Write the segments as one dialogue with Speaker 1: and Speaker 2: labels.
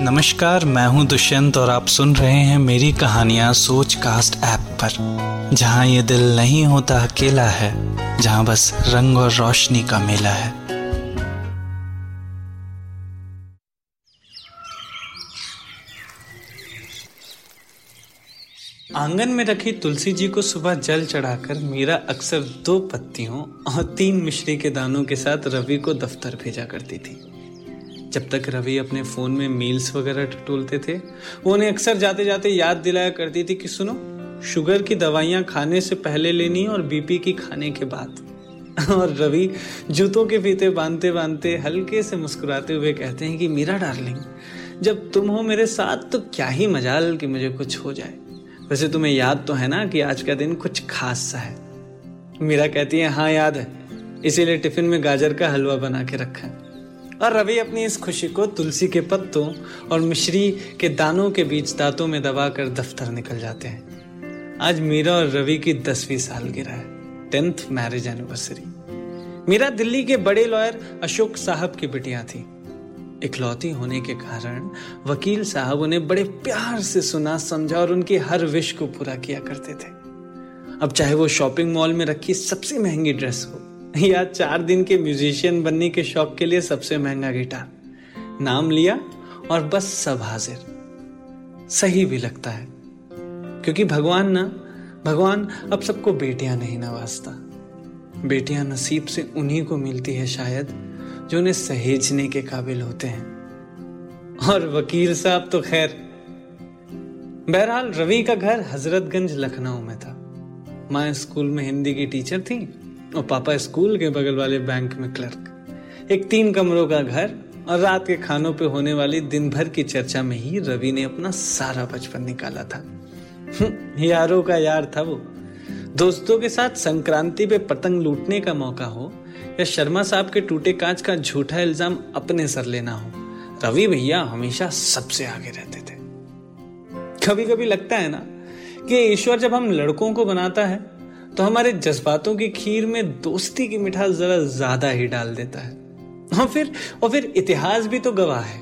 Speaker 1: नमस्कार, मैं हूँ दुष्यंत और आप सुन रहे हैं मेरी कहानियाँ सोच कास्ट ऐप पर, जहाँ ये दिल नहीं होता अकेला है, जहाँ बस रंग और रोशनी का मेला है। आँगन में रखी तुलसी जी को सुबह जल चढ़ाकर मीरा अक्सर दो पत्तियों और तीन मिश्री के दानों के साथ रवि को दफ्तर भेजा करती थी। जब तक रवि अपने फ़ोन में मील्स वगैरह टटोलते थे, वो उन्हें अक्सर जाते जाते याद दिलाया करती थी कि सुनो, शुगर की दवाइयाँ खाने से पहले लेनी और बीपी की खाने के बाद। और रवि जूतों के फीते बांधते बांधते हल्के से मुस्कुराते हुए कहते हैं कि, मीरा डार्लिंग, जब तुम हो मेरे साथ तो क्या ही मजाल कि मुझे कुछ हो जाए। वैसे तुम्हें याद तो है ना कि आज का दिन कुछ खास सा है। मीरा कहती है हाँ याद है। इसीलिए टिफ़िन में गाजर का हलवा बना के रखा है। और रवि अपनी इस खुशी को तुलसी के पत्तों और मिश्री के दानों के बीच दांतों में दबाकर दफ्तर निकल जाते हैं। आज मीरा और रवि की दसवीं साल गिरा है tenth marriage anniversary Meera Delhi के बड़े लॉयर अशोक साहब की बिटिया थी। इकलौती होने के कारण वकील साहब उन्हें बड़े प्यार से सुना, समझा और उनकी हर विश को पूरा किया करते थे। अब चाहे वो शॉपिंग मॉल में रखी सबसे महँगी ड्रेस हो या चार दिन के म्यूजिशियन बनने के शौक के लिए सबसे महँगा गिटार। नाम लिया और बस सब हाजिर। सही भी लगता है। क्योंकि भगवान ना, भगवान अब सबको बेटियाँ नहीं नवाजता। बेटियाँ नसीब से उन्हीं को मिलती है शायद, जो उन्हें सहेजने के काबिल होते हैं। और वकील साहब तो खैर, बहरहाल रवि का घर हजरतगंज लखनऊ में था। माँ स्कूल में हिंदी की टीचर थी। और पापा स्कूल के बगल वाले बैंक में क्लर्क। एक तीन कमरों का घर और रात के खानों पे होने वाली दिन भर की चर्चा में ही रवि ने अपना सारा बचपन निकाला था। यारों का यार था वो। दोस्तों के साथ संक्रांति पे पतंग लूटने का मौका हो या शर्मा साहब के टूटे कांच का झूठा इल्ज़ाम अपने सर लेना हो, रवि भैया हमेशा सबसे आगे रहते थे। कभी कभी लगता है ना कि ईश्वर जब हम लड़कों को बनाता है तो हमारे जज्बातों की खीर में दोस्ती की मिठास जरा ज़्यादा ही डाल देता है। और फिर और फिर इतिहास भी तो गवाह है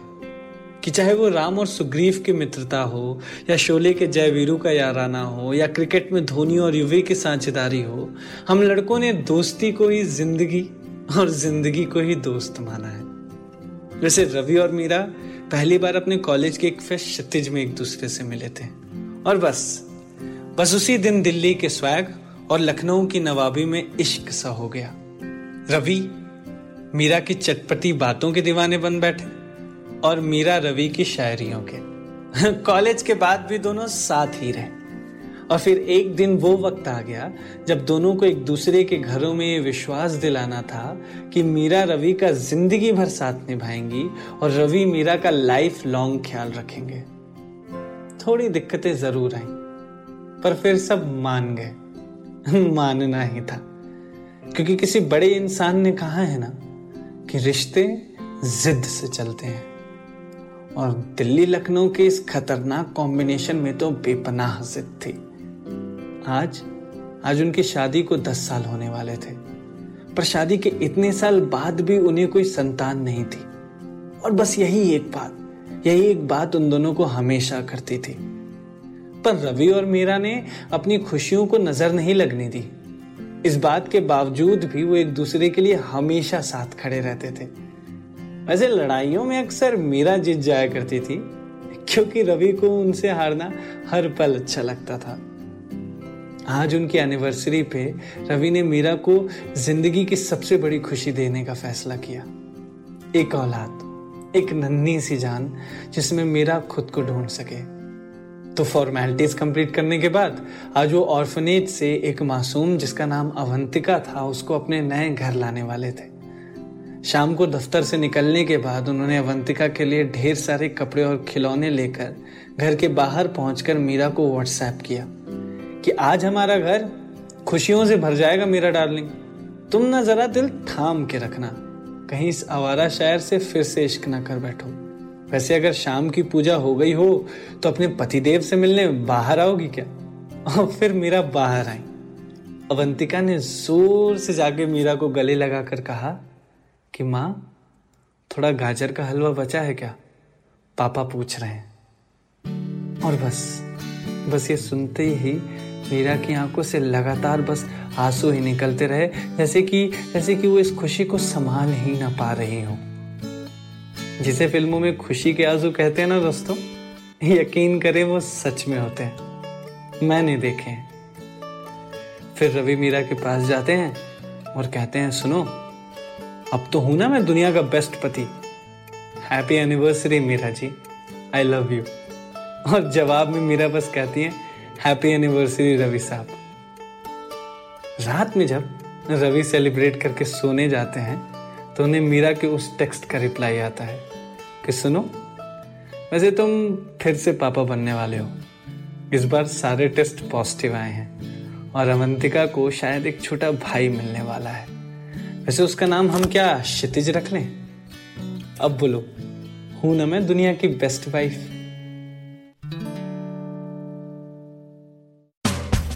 Speaker 1: कि चाहे वो राम और सुग्रीव की मित्रता हो, या शोले के जयवीरू का याराना हो, या क्रिकेट में धोनी और युवी की साझेदारी हो, हम लड़कों ने दोस्ती को ही ज़िंदगी और ज़िंदगी को ही दोस्त माना है। वैसे रवि और मीरा पहली बार अपने कॉलेज के एक फेस्ट क्षतिज में एक दूसरे से मिले थे। और बस बस उसी दिन दिल्ली के स्वैग और लखनऊ की नवाबी में इश्क सा हो गया। रवि, मीरा की चटपटी बातों के दीवाने बन बैठे और मीरा रवि की शायरियों के। कॉलेज के बाद भी दोनों साथ ही रहे। और फिर एक दिन वो वक्त आ गया जब दोनों को एक दूसरे के घरों में ये विश्वास दिलाना था कि मीरा रवि का ज़िंदगी भर साथ निभाएँगी और रवि मीरा का लाइफ लॉन्ग ख्याल रखेंगे। थोड़ी दिक्कतें ज़रूर आई, पर फिर सब मान गए। मानना ही था। क्योंकि किसी बड़े इंसान ने कहा है ना कि रिश्ते जिद से चलते हैं। और दिल्ली लखनऊ के इस खतरनाक कॉम्बिनेशन में तो बेपनाह जिद थी। आज आज उनकी शादी को दस साल होने वाले थे। पर शादी के इतने साल बाद भी उन्हें कोई संतान नहीं थी। और बस यही एक बात, यही एक बात उन दोनों को हमेशा करती थी। पर रवि और मीरा ने अपनी खुशियों को नज़र नहीं लगने दी। इस बात के बावजूद भी वो एक दूसरे के लिए हमेशा साथ खड़े रहते थे। वैसे लड़ाइयों में अक्सर मीरा जीत जाया करती थी, क्योंकि रवि को उनसे हारना हर पल अच्छा लगता था। आज उनकी एनिवर्सरी पे रवि ने मीरा को ज़िंदगी की सबसे बड़ी खुशी देने का फैसला किया। एक औलाद, एक नन्ही सी जान, जिसमें मीरा खुद को ढूंढ सके। तो फॉर्मेलिटीज कंप्लीट करने के बाद, आज वो ऑर्फनेज से एक मासूम, जिसका नाम अवंतिका था, उसको अपने नए घर लाने वाले थे। शाम को दफ्तर से निकलने के बाद उन्होंने अवंतिका के लिए ढेर सारे कपड़े और खिलौने लेकर घर के बाहर पहुंचकर मीरा को व्हाट्सएप किया कि आज हमारा घर खुशियों से भर जाएगा, मेरा डार्लिंग तुम ना जरा दिल थाम के रखना। कहीं इस आवारा शायर से फिर से इश्क ना कर बैठो। वैसे अगर शाम की पूजा हो गई हो तो अपने पतिदेव से मिलने बाहर आओगी क्या? और फिर मीरा बाहर आई। अवंतिका ने ज़ोर से जाके मीरा को गले लगाकर कहा कि, माँ, थोड़ा गाजर का हलवा बचा है क्या? पापा पूछ रहे हैं। और बस बस ये सुनते ही मीरा की आँखों से लगातार बस आँसू ही निकलते रहे, जैसे कि जैसे कि वो इस खुशी को संभाल ही ना पा रही हो। जिसे फ़िल्मों में खुशी के आँसू कहते हैं ना दोस्तों, यकीन करें वो सच में होते हैं। मैंने देखे हैं। फिर रवि मीरा के पास जाते हैं और कहते हैं, सुनो, अब तो हूँ ना मैं दुनिया का बेस्ट पति। Happy anniversary Meera ji. I love you और जवाब में मीरा बस कहती है हैप्पी एनिवर्सरी रवि साहब. रात में जब रवि सेलिब्रेट करके सोने जाते हैं तो उन्हें मीरा के उस टेक्स्ट का रिप्लाई आता है कि सुनो, वैसे तुम फिर से पापा बनने वाले हो। इस बार सारे टेस्ट पॉजिटिव आए हैं और अवंतिका को शायद एक छोटा भाई मिलने वाला है। वैसे उसका नाम हम क्या क्षितिज रख लें? अब बोलो, हूँ ना मैं दुनिया की बेस्ट वाइफ